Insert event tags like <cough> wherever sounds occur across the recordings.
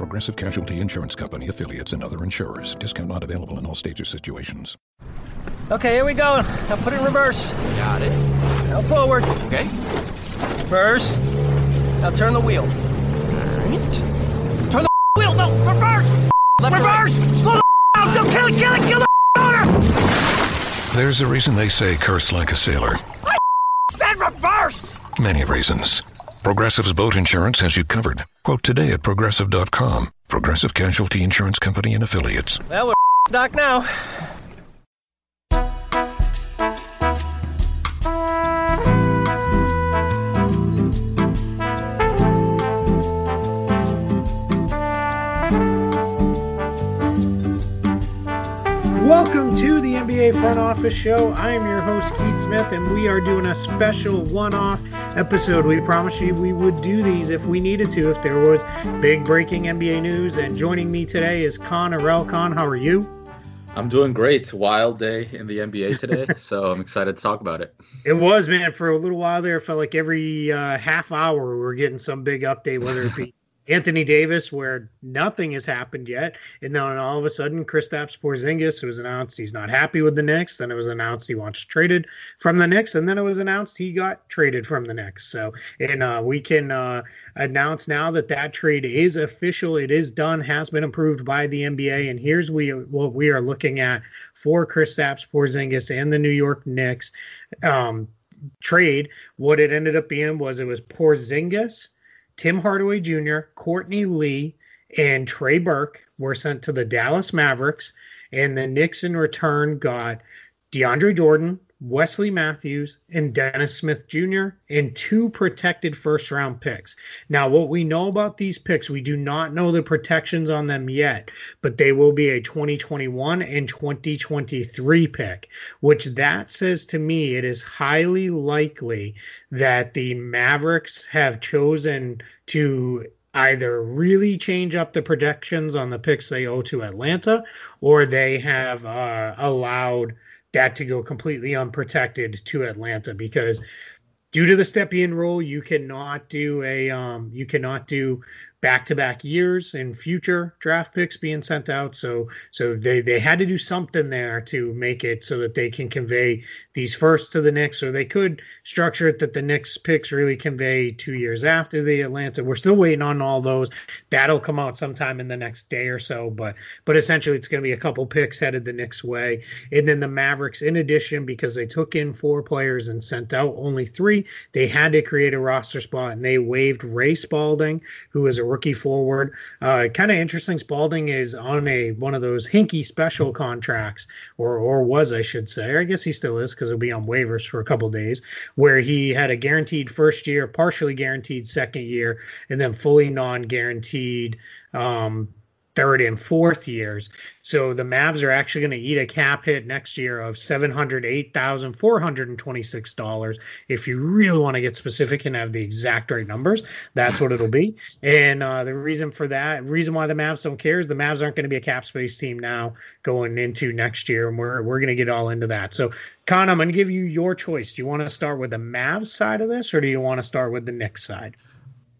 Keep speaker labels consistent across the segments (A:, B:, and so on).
A: Progressive Casualty Insurance Company affiliates and other insurers. Discount not available in all states or situations.
B: Okay, here we go. Now put it in reverse.
C: Got it.
B: Now forward.
C: Okay.
B: Reverse. Now turn the wheel.
C: Alright.
B: Turn the <laughs> wheel. No, reverse.
C: Left or right?
B: reverse. Slow the <laughs> down. Don't kill it. Kill it. Kill the <laughs> motor.
A: There's a reason they say curse like a sailor.
B: Said reverse.
A: Many reasons. Progressive's boat insurance has you covered. Quote today at progressive.com. Progressive Casualty Insurance Company and affiliates.
B: Well, we're doc now.
D: Welcome to the NBA Front Office Show. I am your host, Keith Smith, and we are doing a special one off episode. We promised you we would do these if we needed to, if there was big breaking NBA news. And joining me today is Kaan Arel. Kaan, how are you?
E: I'm doing great. Wild day in the NBA today, <laughs> so I'm excited to talk about it.
D: It was, man. For a little while there, it felt like every uh, half hour we were getting some big update, whether it be Anthony Davis, where nothing has happened yet, and then all of a sudden, Kristaps Porzingis, it was announced he's not happy with the Knicks. Then it was announced he wants traded from the Knicks, and then it was announced he got traded from the Knicks. So, and uh, we can uh, announce now that that trade is official. It is done, has been approved by the NBA, and here's we what we are looking at for Kristaps Porzingis and the New York Knicks um, trade. What it ended up being was it was Porzingis. Tim Hardaway Jr., Courtney Lee, and Trey Burke were sent to the Dallas Mavericks, and the Knicks in return got DeAndre Jordan, Wesley Matthews, and Dennis Smith Jr., and two protected first round picks. Now, what we know about these picks, we do not know the protections on them yet, but they will be a 2021 and 2023 pick, which that says to me it is highly likely that the Mavericks have chosen to either really change up the projections on the picks they owe to Atlanta or they have uh, allowed that to go completely unprotected to Atlanta because due to the Stepien rule, you cannot do a um, you cannot do back to back years in future draft picks being sent out. So so they they had to do something there to make it so that they can convey these first to the Knicks, or they could structure it that the Knicks picks really convey two years after the Atlanta. We're still waiting on all those. That'll come out sometime in the next day or so, but but essentially it's going to be a couple picks headed the Knicks way, and then the Mavericks, in addition, because they took in four players and sent out only three, they had to create a roster spot, and they waived Ray Spalding, who is a rookie forward. Uh, kind of interesting. Spalding is on a one of those hinky special contracts, or or was I should say. I guess he still is because he'll be on waivers for a couple days, where he had a guaranteed first year, partially guaranteed second year, and then fully non-guaranteed um, third and fourth years. So the Mavs are actually going to eat a cap hit next year of seven hundred eight thousand four hundred and twenty six dollars. If you really want to get specific and have the exact right numbers, that's what it'll be. And uh, the reason for that, reason why the Mavs don't care is the Mavs aren't going to be a cap space team now going into next year, and we're we're going to get all into that. So, Kaan, I'm going to give you your choice. Do you want to start with the Mavs side of this, or do you want to start with the Knicks side?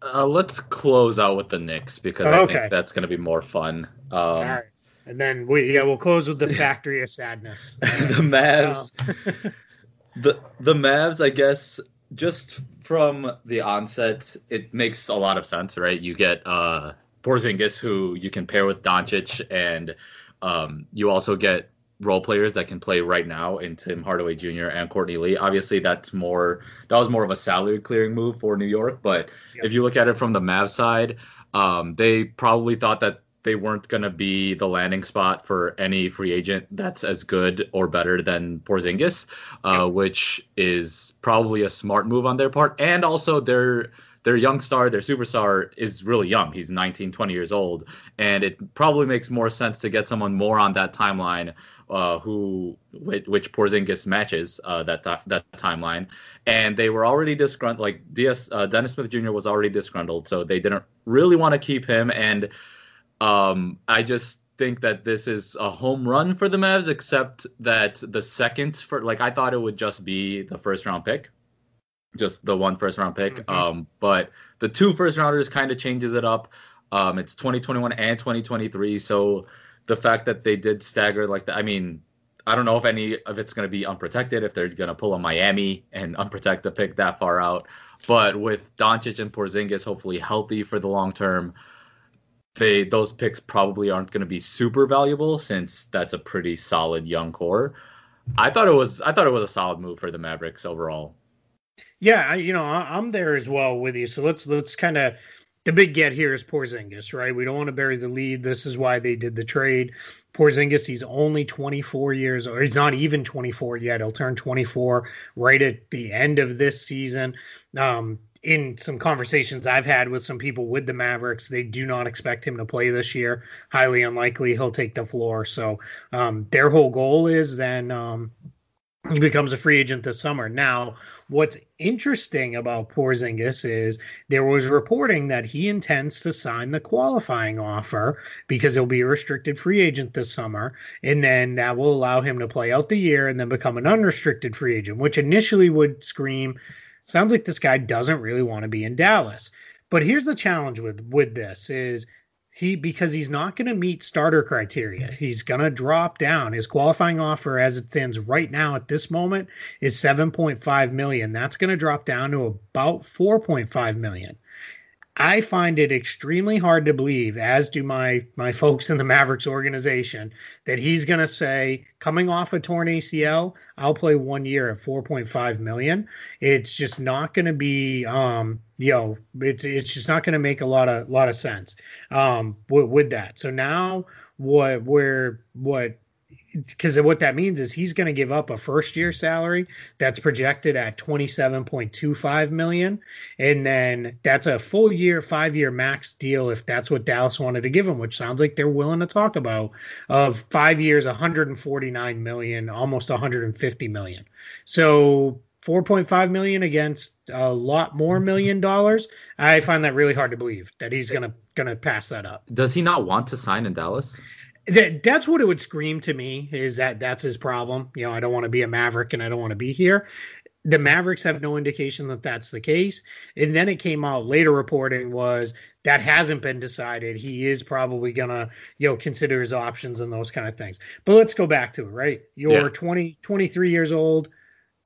E: Uh, let's close out with the Knicks because
D: Oh,
E: I
D: okay.
E: think that's going to be more fun. Um,
D: all right. And then we yeah we'll close with the <laughs> Factory of Sadness. <laughs>
E: the Mavs, <laughs> the the Mavs, I guess, just from the onset, it makes a lot of sense, right? You get uh, Porzingis, who you can pair with Doncic, and um, you also get role players that can play right now in Tim Hardaway Jr. and Courtney Lee. Obviously, that's more that was more of a salary clearing move for New York, but
D: Yep.
E: if you look at it from the Mavs side, um, they probably thought that they weren't going to be the landing spot for any free agent that's as good or better than Porzingis, uh, which is probably a smart move on their part. And also, their their young star, their superstar, is really young. He's 19, 20 years old, and it probably makes more sense to get someone more on that timeline uh, who which, which Porzingis matches uh, that that timeline, and they were already disgruntled. Like DS, uh, Dennis Smith Jr. was already disgruntled, so they didn't really want to keep him. And um, I just think that this is a home run for the Mavs, except that the second for like I thought it would just be the first round pick, just the one first round pick. Mm-hmm. Um, but the two first rounders kind of changes it up. Um, it's 2021 and 2023, so the fact that they did stagger like that, I mean, I don't know if any of it's going to be unprotected, if they're going to pull a Miami and <laughs> unprotect a pick that far out. But with Doncic and Porzingis hopefully healthy for the long term, they those picks probably aren't going to be super valuable since that's a pretty solid young core. I thought it was I thought it was a solid move for the Mavericks overall.
D: Yeah, you know, I'm there as well with you. So let's let's kind of the big get here is Porzingis, right? We don't want to bury the lead. This is why they did the trade. Porzingis, he's only 24 years or He's not even 24 yet. He'll turn 24 right at the end of this season. Um, in some conversations I've had with some people with the Mavericks, they do not expect him to play this year. Highly unlikely he'll take the floor. So um, their whole goal is then um, he becomes a free agent this summer. Now, what's interesting about Porzingis is there was reporting that he intends to sign the qualifying offer because he'll be a restricted free agent this summer, and then that will allow him to play out the year and then become an unrestricted free agent, which initially would scream, sounds like this guy doesn't really want to be in Dallas. But here's the challenge with with this is he because he's not going to meet starter criteria. He's going to drop down. His qualifying offer as it stands right now at this moment is 7.5 million. That's going to drop down to about 4.5 million. I find it extremely hard to believe, as do my my folks in the Mavericks organization, that he's going to say, coming off a torn ACL, I'll play one year at 4.5 million. It's just not going to be, um, you know, it's it's just not going to make a lot of lot of sense um, with, with that. So now what where what because what that means is he's going to give up a first year salary that's projected at 27.25 million. And then that's a full year five year max deal if that's what dallas wanted to give him which sounds like they're willing to talk about of five years 149 million almost 150 million. So 4.5 million against a lot more million dollars i find that really hard to believe that he's going to going to pass that up.
E: Does he not want to sign in dallas
D: that that's what it would scream to me is that that's his problem. You know, I don't want to be a Maverick and I don't want to be here. The Mavericks have no indication that that's the case. And then it came out later reporting was that hasn't been decided. He is probably gonna, you know, consider his options and those kind of things. But let's go back to it, right? You're yeah. 20, 23 years old.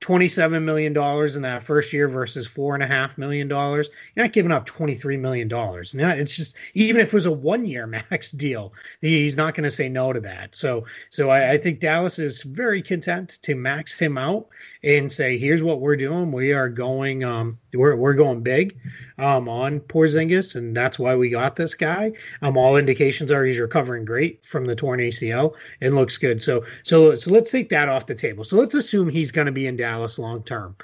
D: $27 million in that first year versus $4.5 million, you're not giving up $23 million. Now, it's just, even if it was a one year <laughs> max deal, he's not going to say no to that. So, so I, I, think Dallas is very content to max him out and say, here's what we're doing. We are going, um, we're, we're going big um, on Porzingis, and that's why we got this guy. Um, all indications are he's recovering great from the torn ACL and looks good. So, so, so let's take that off the table. So let's assume he's going to be in Dallas long term.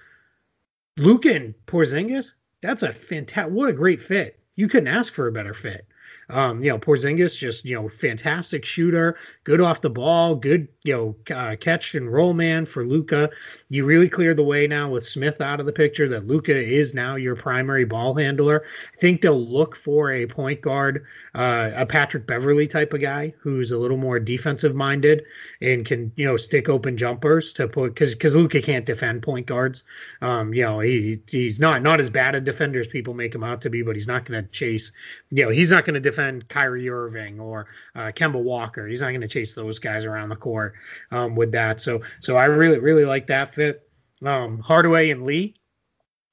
D: Luka and Porzingis, that's a fantastic, what a great fit. You couldn't ask for a better fit. Um, you know, Porzingis just you know fantastic shooter, good off the ball, good you know uh, catch and roll man for Luka. You really cleared the way now with Smith out of the picture that Luka is now your primary ball handler. I think they'll look for a point guard, uh, a Patrick Beverley type of guy who's a little more defensive minded and can you know stick open jumpers to put because because Luka can't defend point guards. Um, you know he he's not not as bad a defender as people make him out to be, but he's not going to chase. You know he's not going to defend defend Kyrie Irving or uh, Kemba Walker. He's not going to chase those guys around the court um, with that. So so I really really like that fit. Um, Hardaway and Lee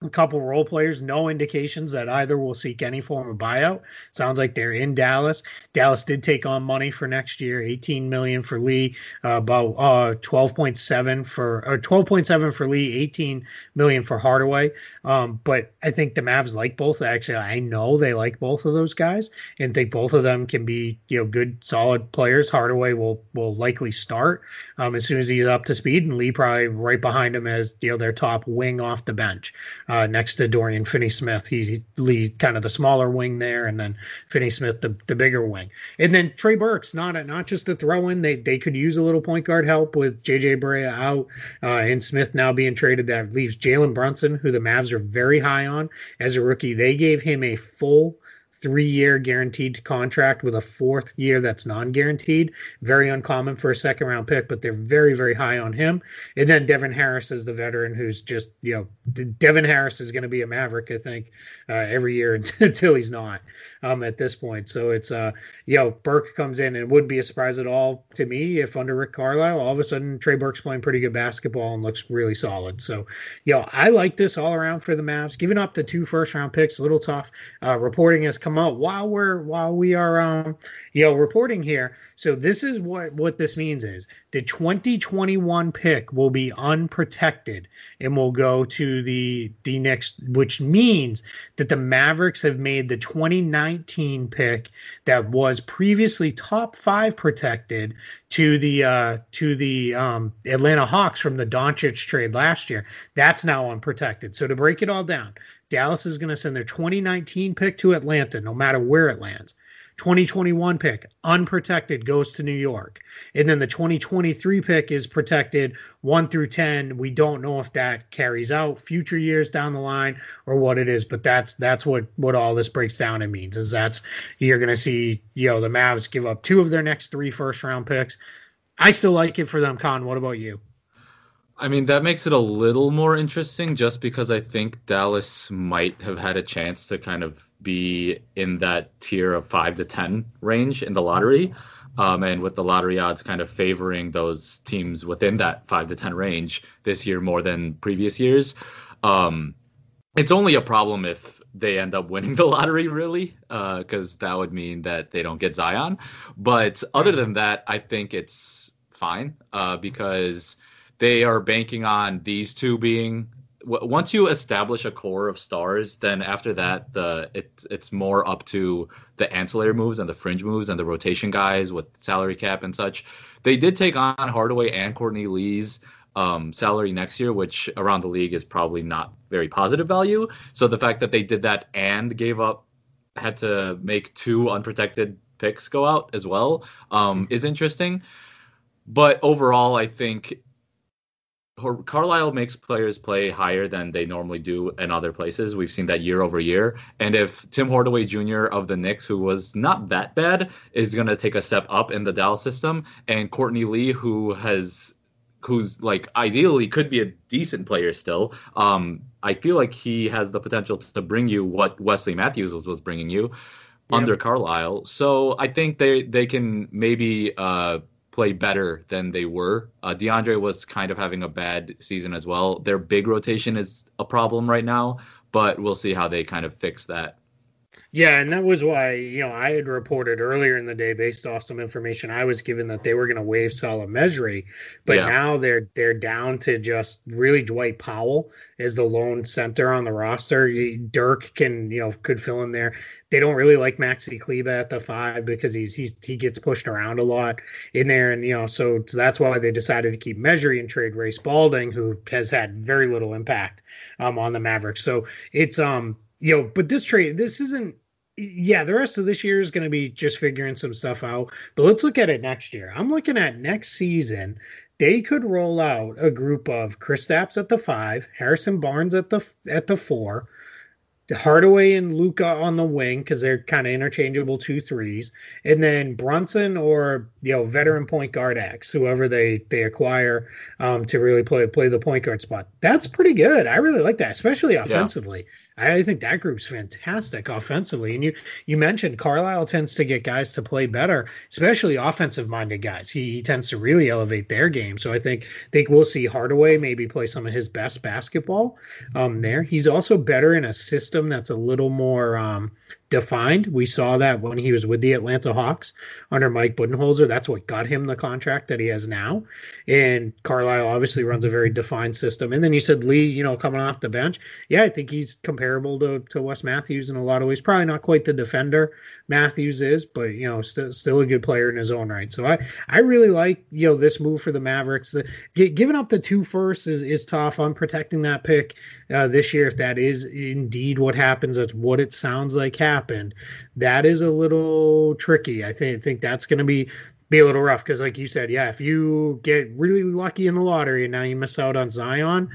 D: a couple role players, no indications that either will seek any form of buyout. Sounds like they're in Dallas. Dallas did take on money for next year, 18 million for Lee, uh, about uh, 12.7 for or 12.7 for Lee, 18 million for Hardaway. Um, but I think the Mavs like both. Actually, I know they like both of those guys and think both of them can be you know good, solid players. Hardaway will will likely start um, as soon as he's up to speed, and Lee probably right behind him as you know their top wing off the bench. Uh, next to Dorian Finney Smith. He lead kind of the smaller wing there, and then Finney Smith the, the bigger wing. And then Trey Burke's, not a, not just a throw in. They they could use a little point guard help with JJ Barea out uh, and Smith now being traded. That leaves Jalen Brunson, who the Mavs are very high on as a rookie. They gave him a full three year guaranteed contract with a fourth year that's non guaranteed. Very uncommon for a second round pick, but they're very, very high on him. And then Devin Harris is the veteran who's just, you know, Devin Harris is going to be a Maverick, I think, uh, every year <laughs> until he's not um, at this point. So it's, uh, you know, Burke comes in and it wouldn't be a surprise at all to me if under Rick Carlisle, all of a sudden Trey Burke's playing pretty good basketball and looks really solid. So, you know, I like this all around for the Mavs. Giving up the two first round picks, a little tough. Uh, reporting has come out while we're while we are um you know reporting here. So this is what what this means is the 2021 pick will be unprotected and will go to the the Knicks which means that the Mavericks have made the 2019 pick that was previously top 5 protected to the uh to the um Atlanta Hawks from the Doncic trade last year. That's now unprotected. So to break it all down, Dallas is going to send their 2019 pick to Atlanta, no matter where it lands. 2021 pick, unprotected, goes to New York. And then the 2023 pick is protected 1 through 10. We don't know if that carries out future years down the line or what it is, but that's that's what what all this breaks down and means is that's you're going to see, you know, the Mavs give up two of their next three first round picks. I still like it for them, Kaan. What about you?
E: I mean, that makes it a little more interesting just because I think Dallas might have had a chance to kind of be in that tier of five to 10 range in the lottery. Um, and with the lottery odds kind of favoring those teams within that five to 10 range this year more than previous years, um, it's only a problem if they end up winning the lottery, really, because uh, that would mean that they don't get Zion. But other than that, I think it's fine uh, because they are banking on these two being once you establish a core of stars, then after that, the it's it's more up to the ancillary moves and the fringe moves and the rotation guys with salary cap and such. They did take on Hardaway and Courtney Lee's um, salary next year, which around the league is probably not very positive value. So the fact that they did that and gave up, had to make two unprotected picks go out as well, um, is interesting. But overall, I think Carlisle makes players play higher than they normally do in other places. We've seen that year over year. And if Tim Hardaway Jr. of the Knicks, who was not that bad, is going to take a step up in the Dallas system, and Courtney Lee, who has who's like ideally could be a decent player still. Um, I feel like he has the potential to bring you what Wesley Matthews was, was bringing you yep. under Carlisle. So I think they they can maybe uh, play better than they were. Uh, DeAndre was kind of having a bad season as well. Their big rotation is a problem right now, but we'll see how they kind of fix that.
D: Yeah, and that was why you know I had reported earlier in the day, based off some information I was given, that they were going to waive Salah Mejri, but yeah. now they're they're down to just really Dwight Powell as the lone center on the roster. Dirk can you know could fill in there. They don't really like Maxi Kleber at the five because he's he's he gets pushed around a lot in there, and you know so, so that's why they decided to keep Mejri and trade Ray Spalding, who has had very little impact um, on the Mavericks. So it's um know, but this trade, this isn't. Yeah, the rest of this year is going to be just figuring some stuff out. But let's look at it next year. I'm looking at next season. They could roll out a group of Kristaps at the five, Harrison Barnes at the at the four, Hardaway and Luka on the wing because they're kind of interchangeable two threes, and then Brunson or you know veteran point guard X, whoever they they acquire um, to really play play the point guard spot. That's pretty good. I really like that, especially offensively. Yeah. I think that group's fantastic offensively. And you you mentioned Carlisle tends to get guys to play better, especially offensive minded guys. He, he tends to really elevate their game. So I think think we'll see Hardaway maybe play some of his best basketball um, there. He's also better in a system that's a little more um, defined. We saw that when he was with the Atlanta Hawks under Mike Budenholzer. That's what got him the contract that he has now. And Carlisle obviously runs a very defined system. And then you said Lee, you know, coming off the bench. Yeah, I think he's comparable to, to Wes Matthews in a lot of ways. Probably not quite the defender Matthews is, but you know, still still a good player in his own right. So I I really like you know this move for the Mavericks. The, giving up the two firsts is is tough. I'm protecting that pick uh, this year if that is indeed what happens. That's what it sounds like happened. That is a little tricky. I think I think that's going to be be a little rough because, like you said, yeah, if you get really lucky in the lottery and now you miss out on Zion,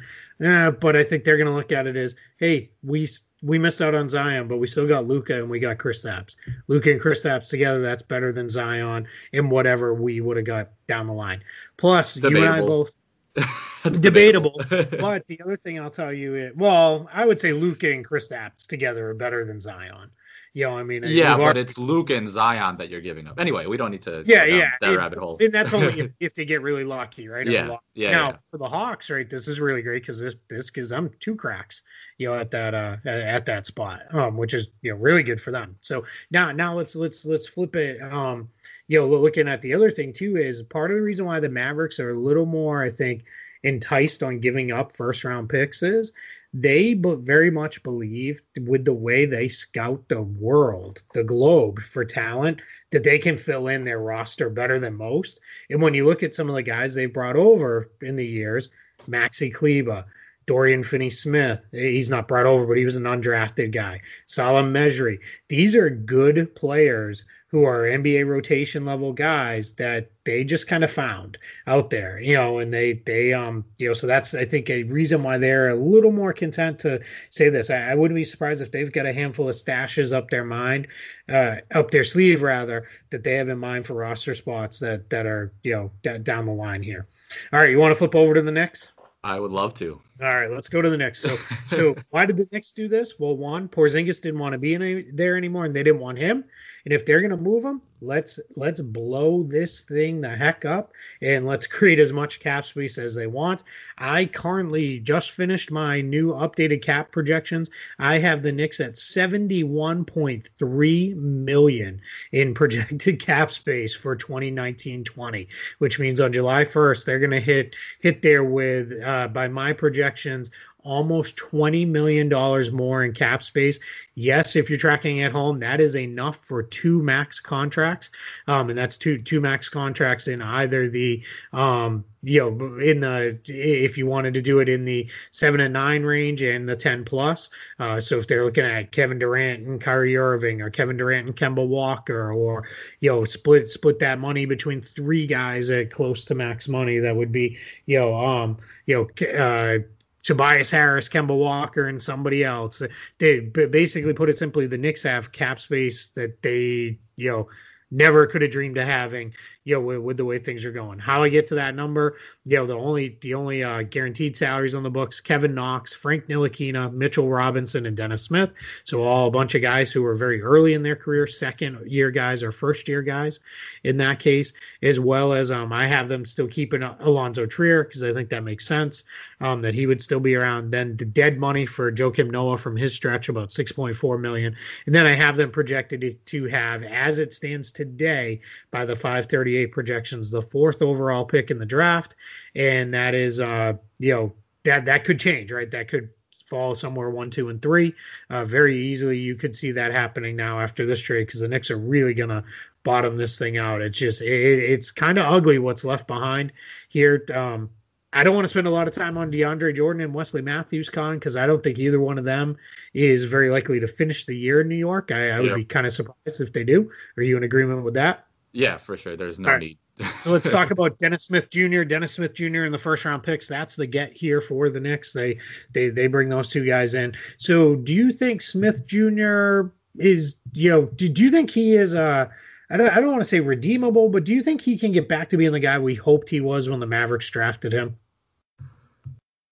D: uh, but I think they're going to look at it as, hey, we we missed out on Zion, but we still got Luka and we got Chris Kristaps. Luka and Chris Kristaps together, that's better than Zion and whatever we would have got down the line. Plus, Debatable. you and I both <laughs> debatable. <laughs> but the other thing I'll tell you, is, well, I would say Luka and Chris Kristaps together are better than Zion. You know, I mean,
E: yeah, but already... it's Luke and Zion that you're giving up. Anyway, we don't need to.
D: Yeah, yeah,
E: that
D: it,
E: rabbit hole.
D: And that's only <laughs> if, if, they get really lucky, right?
E: Yeah, yeah.
D: Now
E: yeah.
D: for the Hawks, right? This is really great because this this gives them two cracks, you know, at that uh at that spot, um, which is you know really good for them. So now now let's let's let's flip it. Um, you know, looking at the other thing too is part of the reason why the Mavericks are a little more, I think enticed on giving up first round picks is they very much believe with the way they scout the world, the globe for talent, that they can fill in their roster better than most. And when you look at some of the guys they've brought over in the years, Maxi Kleber, Dorian Finney Smith, eh, he's not brought over, but he was an undrafted guy. Salah Mejri. These are good players who are NBA rotation level guys that they just kind of found out there, you know, and they they um you know so that's I think a reason why they're a little more content to say this. I, I wouldn't be surprised if they've got a handful of stashes up their mind, uh, up their sleeve rather, that they have in mind for roster spots that that are you know d- down the line here. All right, you want to flip over to the Knicks?
E: I would love to.
D: All right, let's go to the next. So, so <laughs> why did the Knicks do this? Well, one, Porzingis didn't want to be in there anymore, and they didn't want him. And if they're going to move him, let's let's blow this thing the heck up and let's create as much cap space as they want. I currently just finished my new updated cap projections. I have the Knicks at 71.3 million in <laughs> projected cap space for 2019-20, which means on July 1st they're going to hit hit there with uh, by my projections almost $20 million more in cap space. Yes, if you're tracking at home, that is enough for two max contracts. Um, and that's two two max contracts in either the um, you know, in the if you wanted to do it in the seven and nine range and the ten plus. Uh, so if they're looking at Kevin Durant and Kyrie Irving or Kevin Durant and Kemba Walker, or you know, split split that money between three guys at close to max money, that would be you know, um, you know, uh, Tobias Harris, Kemba Walker, and somebody else. They basically put it simply, the Knicks have cap space that they, you know, never could have dreamed of having you know, with, with, the way things are going. How I get to that number, you know, the only the only uh, guaranteed salaries on the books: Kevin Knox, Frank Ntilikina, Mitchell Robinson, and Dennis Smith. So all a bunch of guys who were very early in their career, second year guys or first year guys, in that case, as well as um, I have them still keeping Alonzo Trier because I think that makes sense um, that he would still be around. Then the dead money for Joakim Noah from his stretch about six point four million, and then I have them projected to have, as it stands today, by the five thirty 38 projections, the fourth overall pick in the draft, and that is, uh, you know, that that could change, right? That could fall somewhere one, two, and three. Uh, very easily, you could see that happening now after this trade because the Knicks are really gonna bottom this thing out. It's just it, it's kind of ugly what's left behind here. Um, I don't want to spend a lot of time on DeAndre Jordan and Wesley Matthews Kaan because I don't think either one of them is very likely to finish the year in New York. I, I would be kind of surprised if they do. Are you in agreement with that?
E: Yeah, for sure. There's no right. need.
D: so let's talk <laughs> about Dennis Smith Jr. Dennis Smith Jr. in the first round picks. That's the get here for the Knicks. They they they bring those two guys in. So do you think Smith Jr. is you know do, do you think he is uh I don't I don't want to say redeemable, but do you think he can get back to being the guy we hoped he was when the Mavericks drafted him?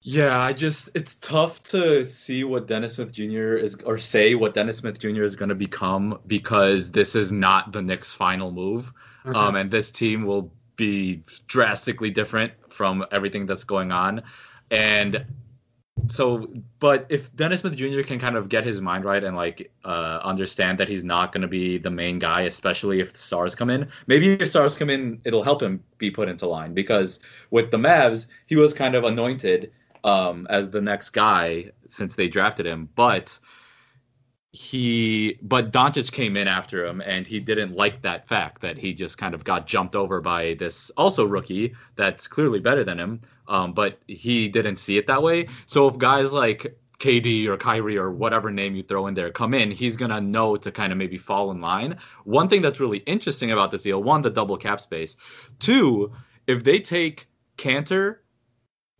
E: Yeah, I just it's tough to see what Dennis Smith Jr. is or say what Dennis Smith Jr. is going to become because this is not the Knicks' final move, uh-huh. um, and this team will be drastically different from everything that's going on, and so but if Dennis Smith Jr. can kind of get his mind right and like uh, understand that he's not going to be the main guy, especially if the stars come in, maybe if stars come in, it'll help him be put into line because with the Mavs, he was kind of anointed um, as the next guy since they drafted him, but he but Doncic came in after him and he didn't like that fact that he just kind of got jumped over by this also rookie that's clearly better than him um, but he didn't see it that way. So if guys like KD or Kyrie or whatever name you throw in there come in he's to know to kind of maybe fall in line. One thing that's really interesting about this deal one the double cap space. Two if they take Kanter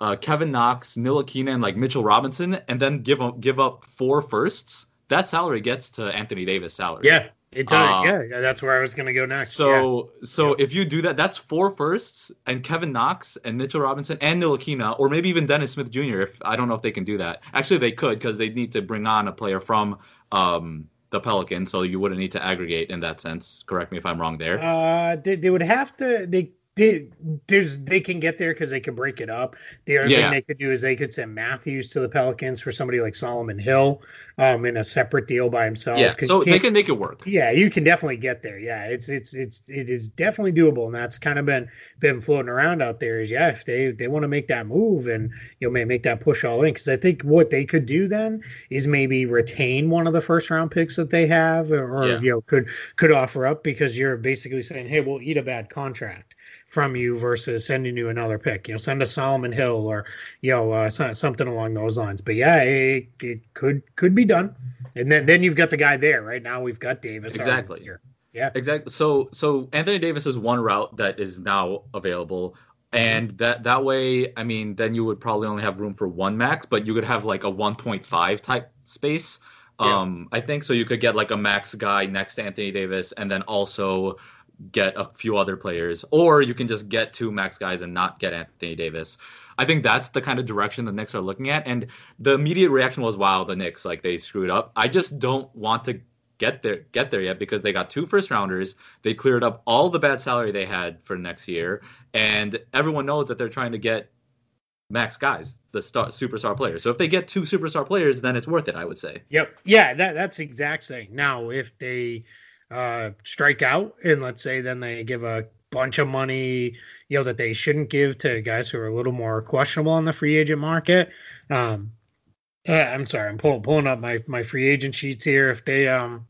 E: uh, Kevin Knox, Ntilikina, and like Mitchell Robinson, and then give up give up four firsts that salary gets to Anthony Davis salary.
D: Yeah, it does. Uh, yeah, that's where I was going to go next.
E: So, yeah. so if you do that, that's four firsts and Kevin Knox and Mitchell Robinson and Ntilikina, or maybe even Dennis Smith Jr. If I don't know if they can do that. Actually, they could because they need to bring on a player from um, the Pelicans, so you wouldn't need to aggregate in that sense. Correct me if I'm wrong there.
D: Uh, they, they would have to. They, there's they can get there because they can break it up. The other yeah. thing they could do is they could send Matthews to the Pelicans for somebody like Solomon Hill, um, in a separate deal by himself.
E: Yeah, so they can make it work.
D: Yeah, you can definitely get there. Yeah, it's it's it's it is definitely doable, and that's kind of been been floating around out there. Is yeah, if they they want to make that move and you know may make that push all in, because I think what they could do then is maybe retain one of the first round picks that they have, or, or yeah. you know could could offer up because you're basically saying, hey, we'll eat a bad contract from you versus sending you another pick. You know, send a Solomon Hill or you know uh, something along those lines. But yeah, it, it could could be done. And then then you've got the guy there. Right now we've got Davis.
E: Exactly.
D: Here. Yeah.
E: Exactly. So so Anthony Davis is one route that is now available. And that that way, I mean, then you would probably only have room for one max, but you could have like a 1.5 type space. Yeah. Um, I think so. You could get like a max guy next to Anthony Davis, and then also get a few other players, or you can just get two max guys and not get Anthony Davis. I think that's the kind of direction the Knicks are looking at. And the immediate reaction was, "Wow, the Knicks like they screwed up." I just don't want to get there get there yet because they got two first rounders. They cleared up all the bad salary they had for next year, and everyone knows that they're trying to get max guys, the star, superstar players. So if they get two superstar players, then it's worth it. I would say.
D: Yep. Yeah. That that's exact thing. Now, if they uh, strike out, and let's say then they give a bunch of money, you know, that they shouldn't give to guys who are a little more questionable on the free agent market. Um, uh, I'm sorry, I'm pulling pulling up my my free agent sheets here. If they um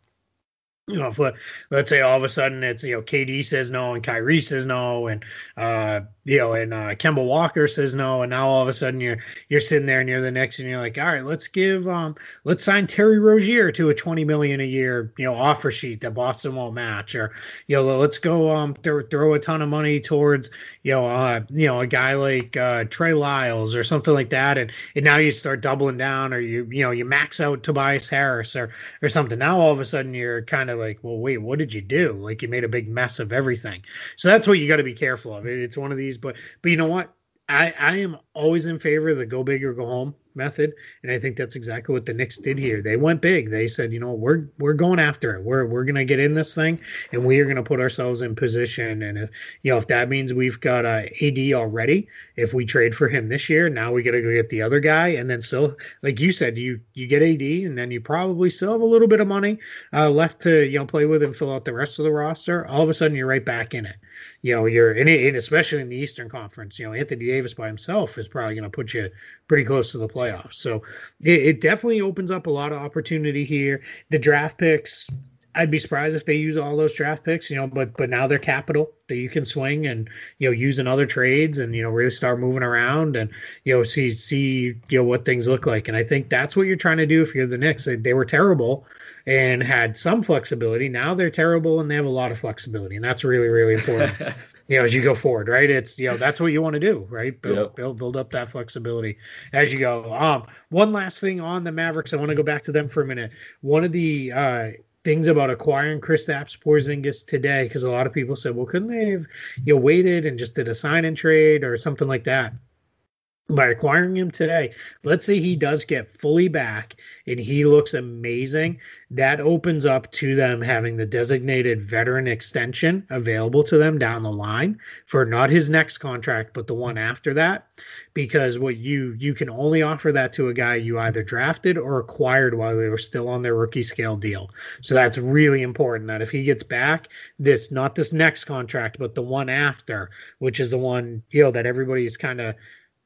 D: you know, if let, let's say all of a sudden it's you know KD says no and Kyrie says no and uh you know and uh Kemba Walker says no and now all of a sudden you're you're sitting there and you're the Knicks and you're like all right let's give um let's sign Terry Rozier to a 20 million a year you know offer sheet that Boston won't match or you know let's go um th- throw a ton of money towards you know uh you know a guy like uh Trey Lyles or something like that and and now you start doubling down or you you know you max out Tobias Harris or or something now all of a sudden you're kind of like, well, wait, what did you do? Like you made a big mess of everything. So that's what you got to be careful of. It's one of these, but but you know what? I I am always in favor of the go big or go home method, and I think that's exactly what the Knicks did here. They went big. They said, you know, we're we're going after it. We're we're gonna get in this thing, and we are gonna put ourselves in position. And if you know if that means we've got a AD already, if we trade for him this year, now we got to go get the other guy, and then still, like you said, you you get AD, and then you probably still have a little bit of money uh, left to you know play with and fill out the rest of the roster. All of a sudden, you're right back in it you know, you're in it, especially in the Eastern Conference. You know, Anthony Davis by himself is probably going to put you pretty close to the playoffs. So it, it, definitely opens up a lot of opportunity here. The draft picks, I'd be surprised if they use all those draft picks. You know, but but now they're capital that you can swing and you know use in other trades and you know really start moving around and you know see see you know what things look like. And I think that's what you're trying to do if you're the Knicks. They, they were terrible and had some flexibility. Now they're terrible and they have a lot of flexibility, and that's really really important. <laughs> you know, as you go forward, right? It's you know that's what you want to do, right? Build yep. build build up that flexibility as you go. Um, one last thing on the Mavericks, I want to go back to them for a minute. One of the uh, things about acquiring Kristaps Porzingis today, because a lot of people said, well, couldn't they have you know waited and just did a sign and trade or something like that? By acquiring him today, let's say he does get fully back and he looks amazing, that opens up to them having the designated veteran extension available to them down the line for not his next contract, but the one after that. Because what you you can only offer that to a guy you either drafted or acquired while they were still on their rookie scale deal. So that's really important that if he gets back, this not this next contract, but the one after, which is the one, you know, that everybody's kind of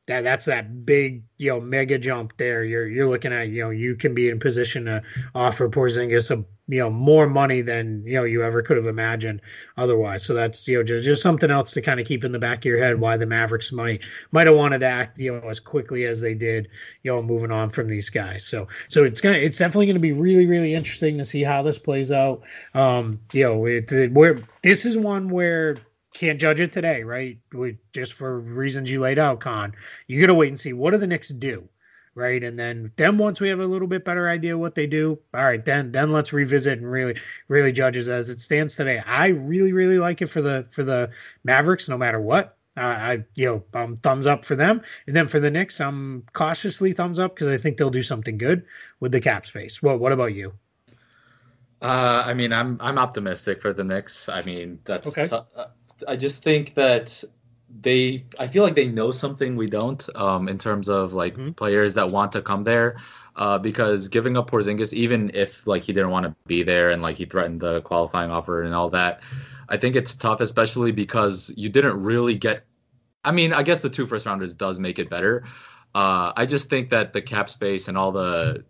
D: that that's that big you know mega jump there. You're you're looking at you know you can be in position to offer Porzingis a you know more money than you know you ever could have imagined otherwise. So that's you know just, just something else to kind of keep in the back of your head why the Mavericks might might have wanted to act you know as quickly as they did you know moving on from these guys. So so it's gonna it's definitely gonna be really really interesting to see how this plays out. Um, you know it, it where this is one where can't judge it today, right? We, just for reasons you laid out, Kaan. You got to wait and see what do the Knicks do, right? And then then once we have a little bit better idea what they do, all right, then then let's revisit and really really judge it as it stands today. I really really like it for the for the Mavericks, no matter what. Uh, I you know um, thumbs up for them, and then for the Knicks, I'm cautiously thumbs up because I think they'll do something good with the cap space. Well, what about you?
E: Uh, I mean, I'm I'm optimistic for the Knicks. I mean, that's okay. T- uh, I just think that they I feel like they know something we don't um, in terms of like mm-hmm. players that want to come there. Uh, because giving up Porzingis, even if like he didn't want to be there and like he threatened the qualifying offer and all that, I think it's tough, especially because you didn't really get. I mean, I guess the two first rounders does make it better. Uh, I just think that the cap space and all the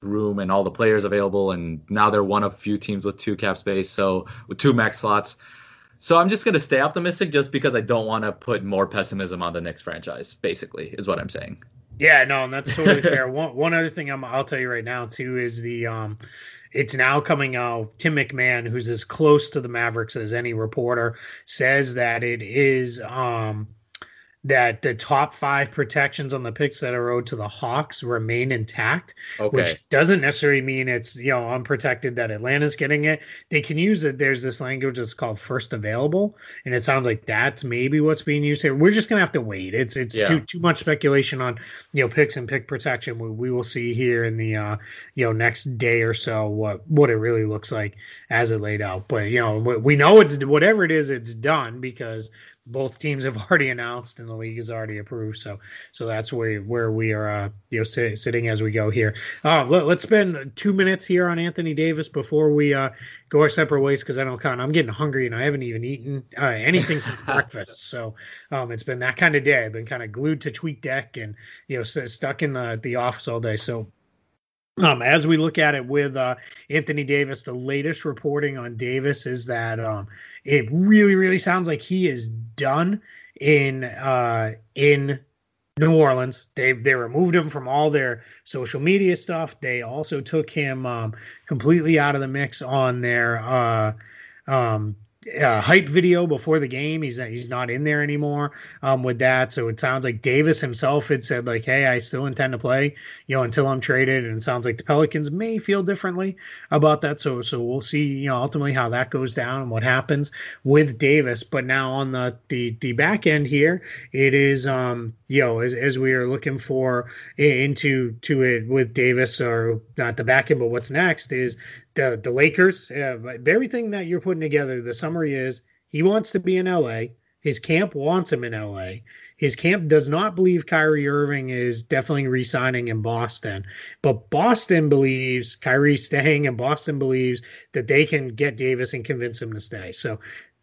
E: room and all the players available, and now they're one of few teams with two cap space, so with two max slots. So I'm just gonna stay optimistic just because I don't want to put more pessimism on the Knicks franchise. Basically, is what I'm saying.
D: Yeah, no, and that's totally <laughs> fair. One one other thing I'm, I'll tell you right now too is the um, it's now coming out. Tim McMahon, who's as close to the Mavericks as any reporter, says that it is um that the top five protections on the picks that are owed to the Hawks remain intact, okay. which doesn't necessarily mean it's you know unprotected that Atlanta's getting it. They can use it. There's this language that's called first available, and it sounds like that's maybe what's being used here. We're just gonna have to wait. It's it's yeah. too too much speculation on you know picks and pick protection. We, we will see here in the uh, you know next day or so what what it really looks like as it laid out. But you know we know it's whatever it is, it's done because both teams have <laughs> already announced and the league has already approved. So, so that's where where we are, uh, you know, sit, sitting as we go here. Uh, let, us spend two minutes here on Anthony Davis before we uh, go our separate ways because I don't count. I'm getting hungry and I haven't even eaten uh, anything since <laughs> breakfast. So, um, it's been that kind of day. I've been kind of glued to TweetDeck and you know stuck in the the office all day. So. Um, as we look at it with uh, Anthony Davis, the latest reporting on Davis is that um, it really, really sounds like he is done in uh, in New Orleans. They they removed him from all their social media stuff. They also took him um, completely out of the mix on their uh, um, uh, hype video before the game. He's he's not in there anymore um, with that. So it sounds like Davis himself had said like, "Hey, I still intend to play, you know, until I'm traded." And it sounds like the Pelicans may feel differently about that. So so we'll see, you know, ultimately how that goes down and what happens with Davis. But now on the the the back end here, it is um you know as, as we are looking for into to it with Davis or not the back end, but what's next is the the Lakers, uh, everything that you're putting together, the summary is he wants to be in LA. His camp wants him in LA. His camp does not believe Kyrie Irving is definitely re-signing in Boston, but Boston believes Kyrie's staying, and Boston believes that they can get Davis and convince him to stay. So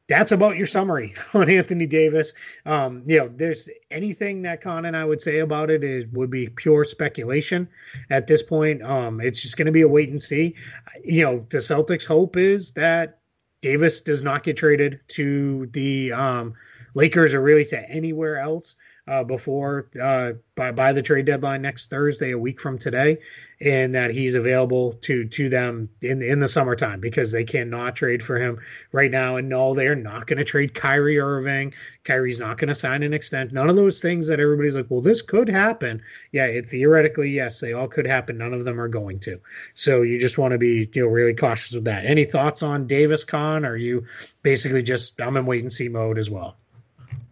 D: that's about your summary <laughs> on Anthony Davis. Um, you know, there's anything that Kaan and I would say about it is would be pure speculation at this point. Um, it's just going to be a wait and see. You know, the Celtics' hope is that Davis does not get traded to the um, Lakers or really to anywhere else uh, before uh, by by the trade deadline next Thursday, a week from today, and that he's available to to them in in the summertime because they cannot trade for him right now. And no, they're not going to trade Kyrie Irving. Kyrie's not going to sign an extent. None of those things that everybody's like, well, this could happen. Yeah, it, theoretically, yes, they all could happen. None of them are going to. So you just want to be you know really cautious with that. Any thoughts on Davis Kaan? Are you basically just I'm in wait and see mode as well?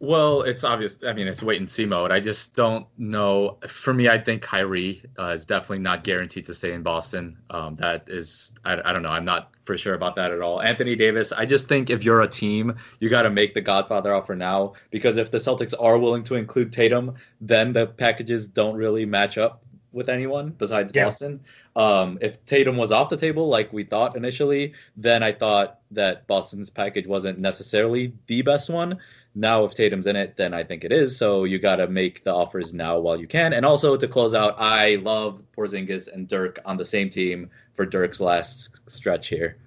E: Well, it's obvious. I mean, it's wait and see mode. I just don't know. For me, I think Kyrie uh, is definitely not guaranteed to stay in Boston. Um, that is, I, I don't know. I'm not for sure about that at all. Anthony Davis, I just think if you're a team, you got to make the Godfather offer now because if the Celtics are willing to include Tatum, then the packages don't really match up with anyone besides
D: Yeah.
E: Boston. Um, if Tatum was off the table like we thought initially, then I thought that Boston's package wasn't necessarily the best one. Now, if Tatum's in it, then I think it is. So you got to make the offers now while you can. And also to close out, I love Porzingis and Dirk on the same team for Dirk's last stretch here.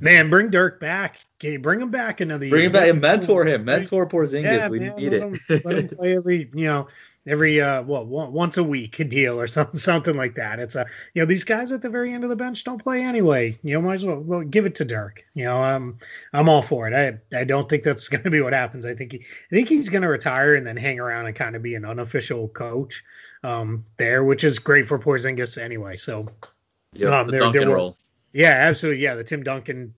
D: Man, bring Dirk back. You bring him back another
E: Bring
D: year?
E: Bring him back and mentor him, mentor Porzingis.
D: Yeah,
E: we
D: man,
E: need
D: let
E: it.
D: Him, let him play every, you know, every uh, what one, once a week a <laughs> deal or something, something like that. It's a, you know, these guys at the very end of the bench don't play anyway. You know, might as well, well give it to Dirk. You know, um, I'm all for it. I I don't think that's <laughs> going to be what happens. I think he, I think he's going to retire and then hang around and kind of be an unofficial coach um, there, which is great for Porzingis anyway. So
E: Yep,
D: Um,
E: the
D: there- there was- yeah, absolutely. Yeah, the Tim Duncan,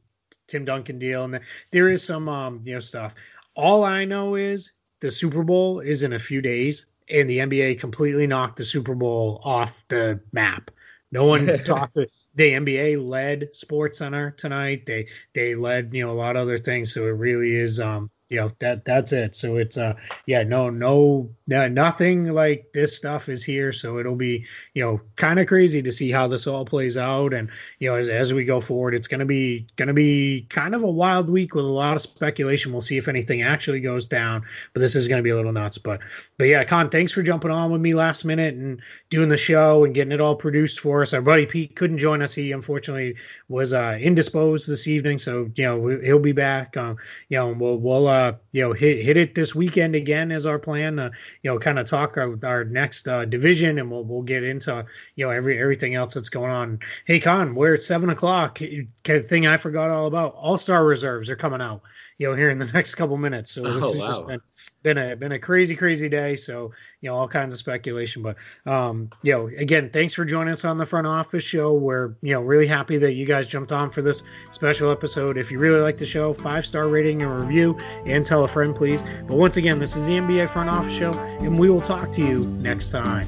D: Tim Duncan deal, and the, there is some, um, you know, stuff. All I know is the Super Bowl is in a few days, and the NBA completely knocked the Super Bowl off the map. No one <laughs> talked. To, the NBA led SportsCenter tonight. They they led you know a lot of other things. So it really is um you know that that's it. So it's uh yeah no no no nothing like this stuff is here. So it'll be you know kind of crazy to see how this all plays out. And you know as, as we go forward it's going to be going to be kind of a wild week with a lot of speculation. We'll see if anything actually goes down but this is going to be a little nuts. But but yeah Kaan thanks for jumping on with me last minute and doing the show and getting it all produced for us. Our buddy pete couldn't join us. He unfortunately was uh indisposed this evening so you know he'll be back. Um you know we'll we'll uh you know hit hit it this weekend again as our plan uh, you know kind of talk our, our next uh, division and we'll we'll get into you know every everything else that's going on. Hey Kaan we're at seven o'clock. Thing i forgot all about all-star reserves are coming out you know here in the <laughs> next couple minutes. So this
E: Oh,
D: has just
E: wow.
D: been been a been a crazy crazy day. So you know all kinds of speculation but um you know again thanks for joining us on the front office show. We're you know really happy that you guys jumped on for this special episode. If you really like the show five star rating and review and tell a friend please. But once again this is the nba front office show and we will talk to you next time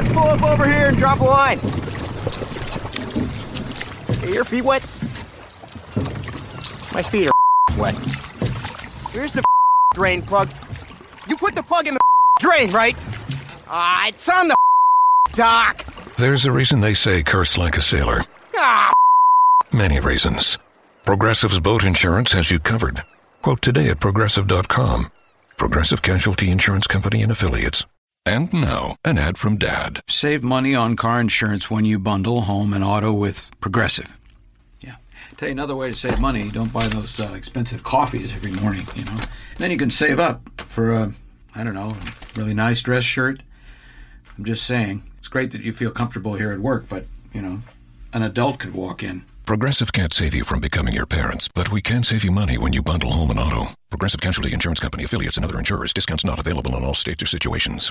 B: let's pull up over here and drop a line. Hey, your feet wet? My feet are <laughs> wet. Here's the <laughs> drain plug. You put the plug in the <laughs> drain, right? Ah, it's on the dock.
A: There's a reason they say curse like a sailor.
B: Ah,
A: Many reasons. Progressive's boat insurance has you covered. Quote today at progressive.com. Progressive Casualty Insurance Company and Affiliates. And now, an ad from Dad.
F: Save money on car insurance when you bundle home and auto with Progressive. Yeah. Tell you another way to save money: don't buy those uh, expensive coffees every morning. You know, then you can save up for a, I don't know, a really nice dress shirt. I'm just saying, it's great that you feel comfortable here at work, but you know, an adult could walk in.
A: Progressive can't save you from becoming your parents, but we can save you money when you bundle home and auto. Progressive Casualty Insurance Company affiliates and other insurers. Discounts not available in all states or situations.